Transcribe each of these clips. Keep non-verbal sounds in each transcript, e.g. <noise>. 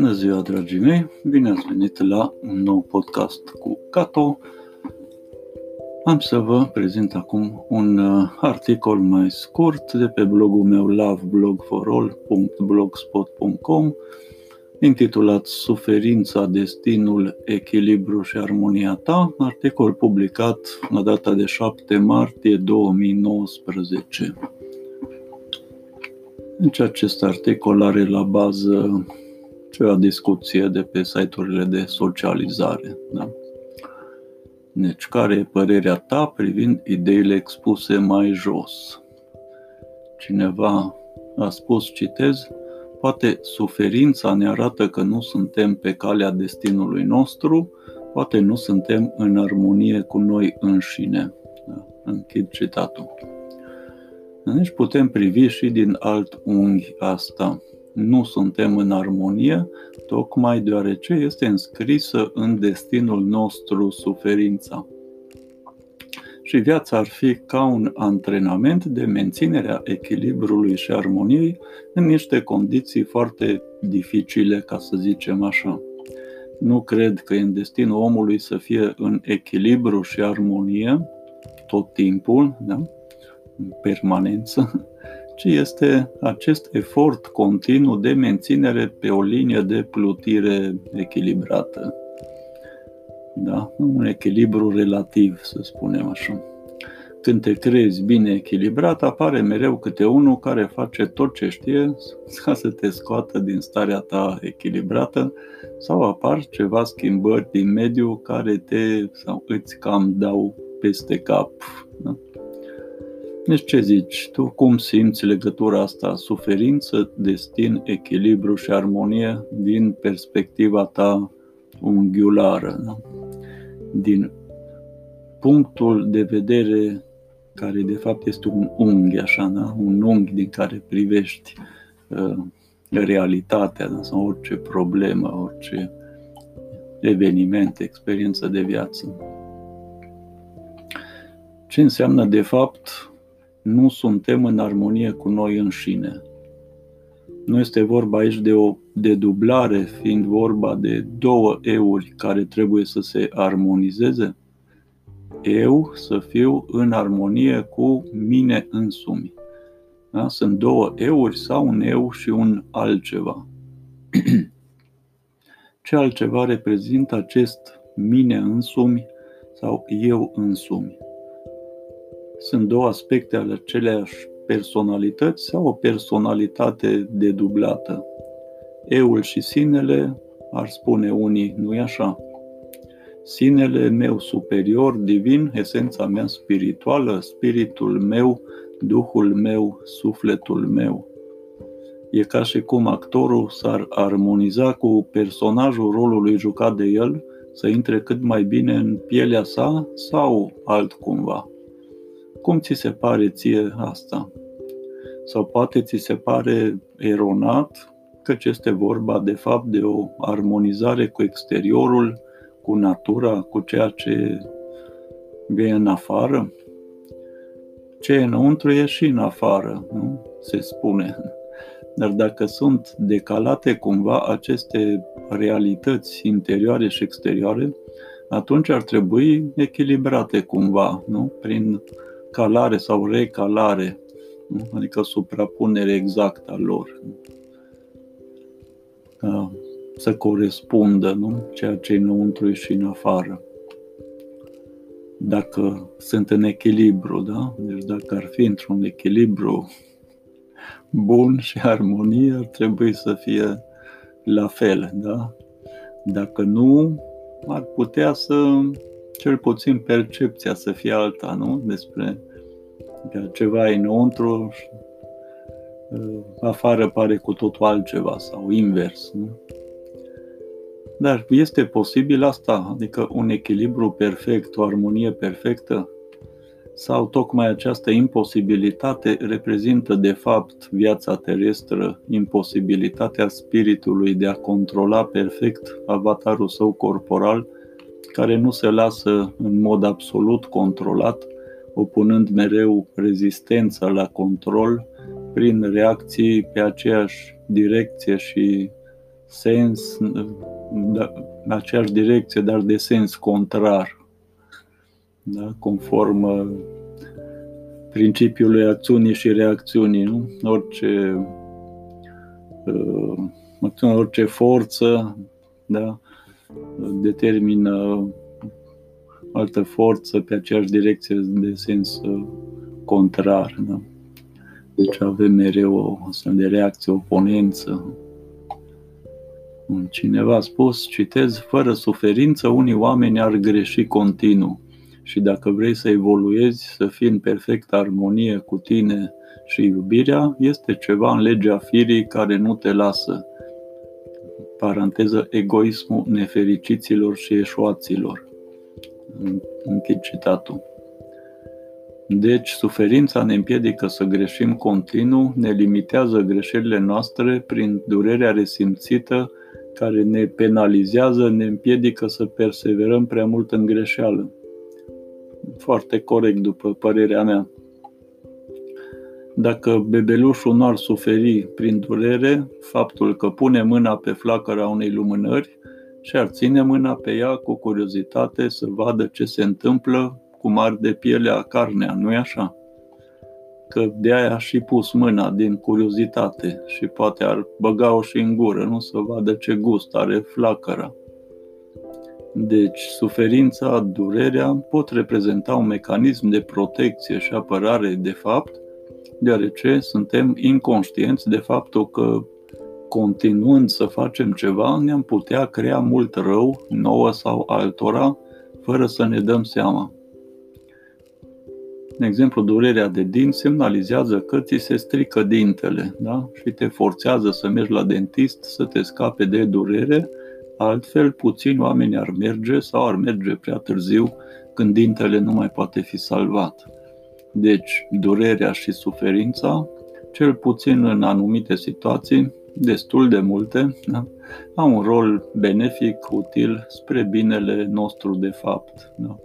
Bună ziua, dragii mei! Bine ați venit la un nou podcast cu Cato. Am să vă prezint acum un uh, articol mai scurt de pe blogul meu loveblogforall.blogspot.com intitulat Suferința, destinul, echilibru și armonia ta, articol publicat la data de 7 martie 2019. Deci acest articol are la bază ceva discuție de pe site-urile de socializare. Da? Deci, care e părerea ta privind ideile expuse mai jos? Cineva a spus, citez, poate suferința ne arată că nu suntem pe calea destinului nostru, poate nu suntem în armonie cu noi înșine. Da? Închid citatul. Deci putem privi și din alt unghi asta nu suntem în armonie, tocmai deoarece este înscrisă în destinul nostru suferința. Și viața ar fi ca un antrenament de menținerea echilibrului și armoniei în niște condiții foarte dificile, ca să zicem așa. Nu cred că e în destinul omului să fie în echilibru și armonie tot timpul, da? în permanență, ci este acest efort continuu de menținere pe o linie de plutire echilibrată. Da? Un echilibru relativ, să spunem așa. Când te crezi bine echilibrat, apare mereu câte unul care face tot ce știe ca să te scoată din starea ta echilibrată sau apar ceva schimbări din mediu care te sau îți cam dau peste cap. Da? Deci ce zici? Tu cum simți legătura asta, suferință, destin, echilibru și armonie din perspectiva ta unghiulară, da? din punctul de vedere care de fapt este un unghi, așa, da? un unghi din care privești uh, realitatea da? sau orice problemă, orice eveniment, experiență de viață. Ce înseamnă de fapt nu suntem în armonie cu noi înșine. Nu este vorba aici de o dedublare, fiind vorba de două euri care trebuie să se armonizeze. Eu să fiu în armonie cu mine însumi. Da? Sunt două euri sau un eu și un altceva. <clears throat> Ce altceva reprezintă acest mine însumi sau eu însumi? Sunt două aspecte ale aceleași personalități sau o personalitate dedublată. Eul și sinele, ar spune unii, nu-i așa? Sinele meu superior, divin, esența mea spirituală, spiritul meu, duhul meu, sufletul meu. E ca și cum actorul s-ar armoniza cu personajul rolului jucat de el, să intre cât mai bine în pielea sa sau altcumva. Cum ți se pare ție asta? Sau poate ți se pare eronat căci este vorba de fapt de o armonizare cu exteriorul, cu natura, cu ceea ce e în afară? Ce e înăuntru e și în afară, nu? Se spune. Dar dacă sunt decalate cumva aceste realități interioare și exterioare, atunci ar trebui echilibrate cumva, nu? Prin calare sau recalare, nu? adică suprapunere exactă a lor. Ca să corespundă nu? ceea ce e înăuntru și în afară. Dacă sunt în echilibru, da? Deci dacă ar fi într-un echilibru bun și armonie, ar trebui să fie la fel, da? Dacă nu, ar putea să cel puțin percepția să fie alta, nu? Despre că ceva e înăuntru și uh, afară pare cu totul altceva sau invers, nu? Dar este posibil asta, adică un echilibru perfect, o armonie perfectă? Sau tocmai această imposibilitate reprezintă de fapt viața terestră, imposibilitatea spiritului de a controla perfect avatarul său corporal care nu se lasă în mod absolut controlat, opunând mereu rezistența la control prin reacții pe aceeași direcție și sens, da, în aceeași direcție, dar de sens contrar, da? conform uh, principiului acțiunii și reacțiunii. Nu? Orice, uh, orice forță da? Determină altă forță pe aceeași direcție de sens uh, contrar. Da? Deci avem mereu o astfel de reacție, oponență. Cineva a spus, citez, fără suferință unii oameni ar greși continuu și dacă vrei să evoluezi, să fii în perfectă armonie cu tine și iubirea, este ceva în legea firii care nu te lasă. Paranteză, egoismul nefericiților și eșuaților. Închid citatul. Deci, suferința ne împiedică să greșim continuu, ne limitează greșelile noastre prin durerea resimțită care ne penalizează, ne împiedică să perseverăm prea mult în greșeală. Foarte corect, după părerea mea. Dacă bebelușul nu ar suferi prin durere, faptul că pune mâna pe flacăra unei lumânări și ar ține mâna pe ea cu curiozitate să vadă ce se întâmplă, cum arde pielea, carnea, nu-i așa? Că de aia a și pus mâna din curiozitate și poate ar băga-o și în gură, nu să vadă ce gust are flacăra. Deci, suferința, durerea pot reprezenta un mecanism de protecție și apărare de fapt, deoarece suntem inconștienți de faptul că continuând să facem ceva, ne-am putea crea mult rău nouă sau altora, fără să ne dăm seama. De exemplu, durerea de dinți semnalizează că ți se strică dintele da? și te forțează să mergi la dentist să te scape de durere, altfel puțini oameni ar merge sau ar merge prea târziu când dintele nu mai poate fi salvat. Deci, durerea și suferința, cel puțin în anumite situații, destul de multe, da? au un rol benefic, util, spre binele nostru de fapt. Da?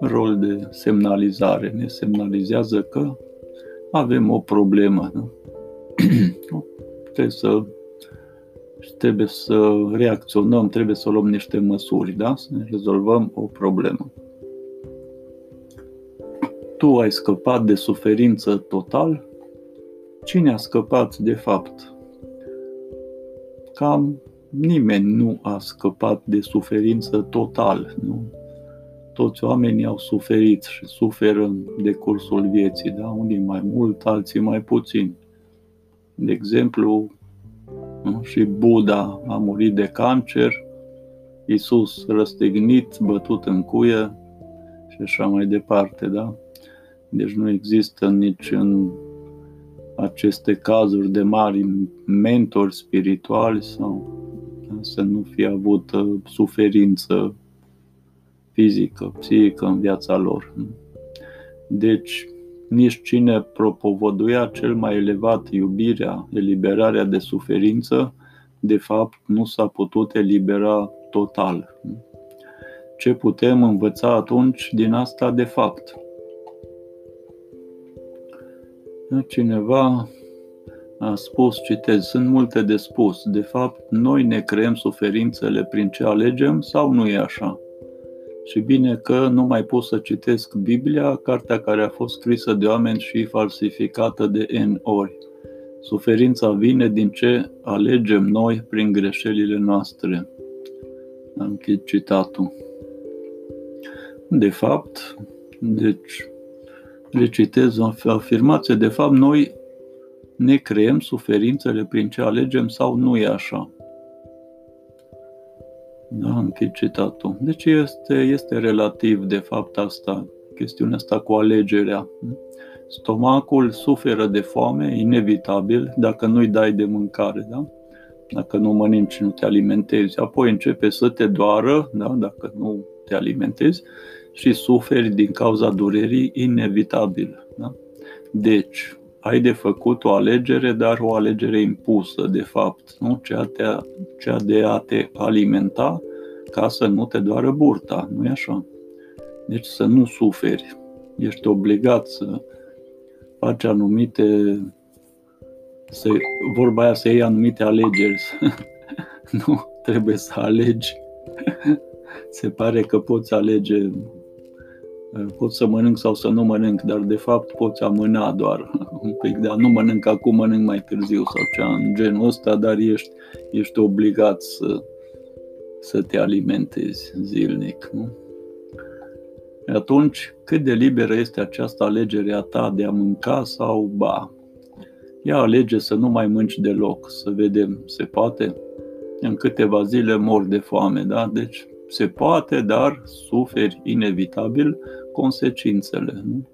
Rol de semnalizare. Ne semnalizează că avem o problemă. Da? <clears throat> trebuie să trebuie să reacționăm, trebuie să luăm niște măsuri, da? să ne rezolvăm o problemă. Tu ai scăpat de suferință total? Cine a scăpat de fapt? cam nimeni nu a scăpat de suferință total. Nu? Toți oamenii au suferit și suferă în decursul vieții, da? unii mai mult, alții mai puțin. De exemplu, nu? și Buddha a murit de cancer, Isus răstignit, bătut în cuie și așa mai departe, da? Deci nu există nici în aceste cazuri de mari mentori spirituali sau să nu fie avut uh, suferință fizică, psihică în viața lor. Deci, nici cine propovăduia cel mai elevat iubirea, eliberarea de suferință, de fapt nu s-a putut elibera total. Ce putem învăța atunci din asta de fapt? Cineva a spus, citez, sunt multe de spus. De fapt, noi ne creăm suferințele prin ce alegem sau nu e așa? Și bine că nu mai pot să citesc Biblia, cartea care a fost scrisă de oameni și falsificată de N ori. Suferința vine din ce alegem noi prin greșelile noastre. Am închid citatul. De fapt, deci le citez o afirmație, de fapt noi ne creăm suferințele prin ce alegem sau nu e așa. Da, închid citatul. Deci este, este relativ de fapt asta, chestiunea asta cu alegerea. Stomacul suferă de foame, inevitabil, dacă nu-i dai de mâncare, da? Dacă nu mănânci, nu te alimentezi. Apoi începe să te doară, da? dacă nu te alimentezi și suferi din cauza durerii inevitabil. Da? Deci, ai de făcut o alegere, dar o alegere impusă, de fapt, nu? Cea, de a, cea de a te alimenta ca să nu te doară burta, nu e așa? Deci să nu suferi. Ești obligat să faci anumite, să, vorba aia să iei anumite alegeri, <laughs> Nu, trebuie să alegi. <laughs> Se pare că poți alege pot să mănânc sau să nu mănânc, dar de fapt poți amâna doar <laughs> un pic, dar nu mănânc acum, mănânc mai târziu sau cea în genul ăsta, dar ești, ești obligat să, să te alimentezi zilnic. Nu? Atunci, cât de liberă este această alegere a ta de a mânca sau ba? Ia alege să nu mai mânci deloc, să vedem, se poate? În câteva zile mor de foame, da? Deci se poate, dar suferi inevitabil consecințele. Nu?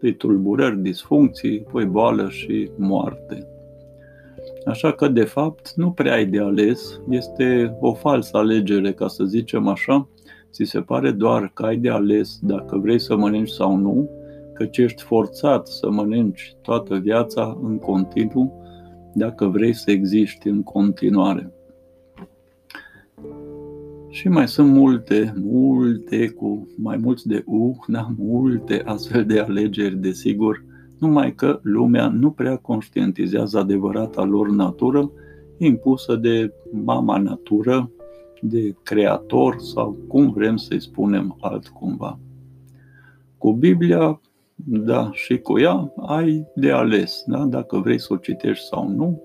Păi tulburări, disfuncții, păi boală și moarte. Așa că, de fapt, nu prea ai de ales, este o falsă alegere, ca să zicem așa, ți se pare doar că ai de ales dacă vrei să mănânci sau nu, căci ești forțat să mănânci toată viața în continuu dacă vrei să existi în continuare. Și mai sunt multe, multe cu mai mulți de U, da, multe astfel de alegeri, desigur, numai că lumea nu prea conștientizează adevărata lor natură impusă de mama natură, de creator sau cum vrem să-i spunem altcumva. Cu Biblia, da, și cu ea ai de ales, da? dacă vrei să o citești sau nu,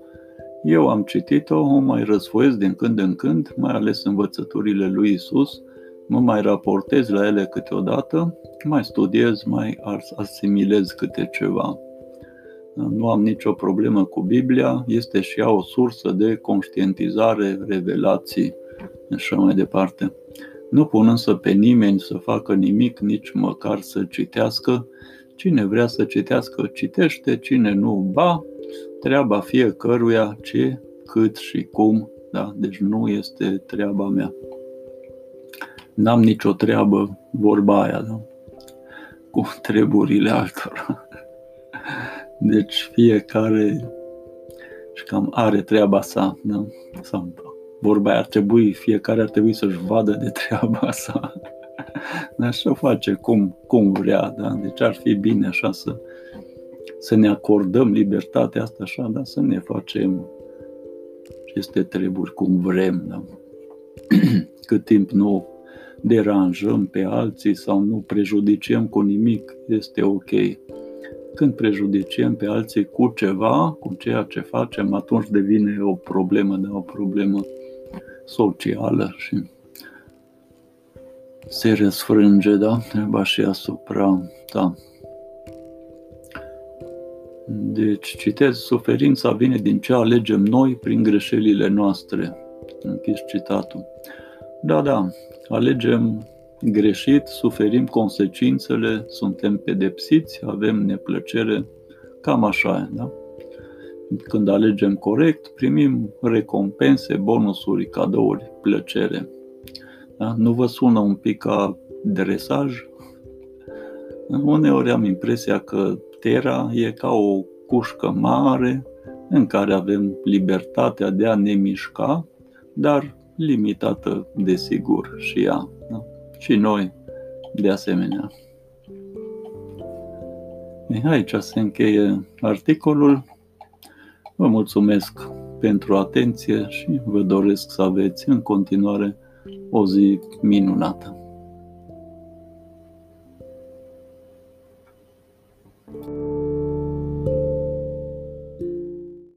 eu am citit-o, o mai răsfoiesc din când în când, mai ales învățăturile lui Isus, mă mai raportez la ele câteodată, mai studiez, mai asimilez câte ceva. Nu am nicio problemă cu Biblia, este și ea o sursă de conștientizare, revelații și așa mai departe. Nu pun însă pe nimeni să facă nimic, nici măcar să citească. Cine vrea să citească, citește, cine nu, ba, treaba fiecăruia ce, cât și cum, da? deci nu este treaba mea. N-am nicio treabă, vorba aia, da? cu treburile altora. <laughs> Deci fiecare și cam are treaba sa, da? Sau vorba aia ar trebui, fiecare ar trebui să-și vadă de treaba sa. <laughs> Așa face cum, cum vrea, da? Deci ar fi bine așa să să ne acordăm libertatea asta așa, dar să ne facem aceste treburi cum vrem. Da? <clears throat> Cât timp nu deranjăm pe alții sau nu prejudiciem cu nimic, este ok. Când prejudiciem pe alții cu ceva, cu ceea ce facem, atunci devine o problemă, da, o problemă socială și se răsfrânge, da, treba și asupra ta. Deci, citez, suferința vine din ce alegem noi prin greșelile noastre. Închis citatul. Da, da, alegem greșit, suferim consecințele, suntem pedepsiți, avem neplăcere, cam așa, da? Când alegem corect, primim recompense, bonusuri, cadouri, plăcere. Da? Nu vă sună un pic ca dresaj? Uneori am impresia că Terra e ca o cușcă mare în care avem libertatea de a ne mișca, dar limitată, desigur, și ea. Da? Și noi, de asemenea. Aici se încheie articolul. Vă mulțumesc pentru atenție și vă doresc să aveți în continuare o zi minunată.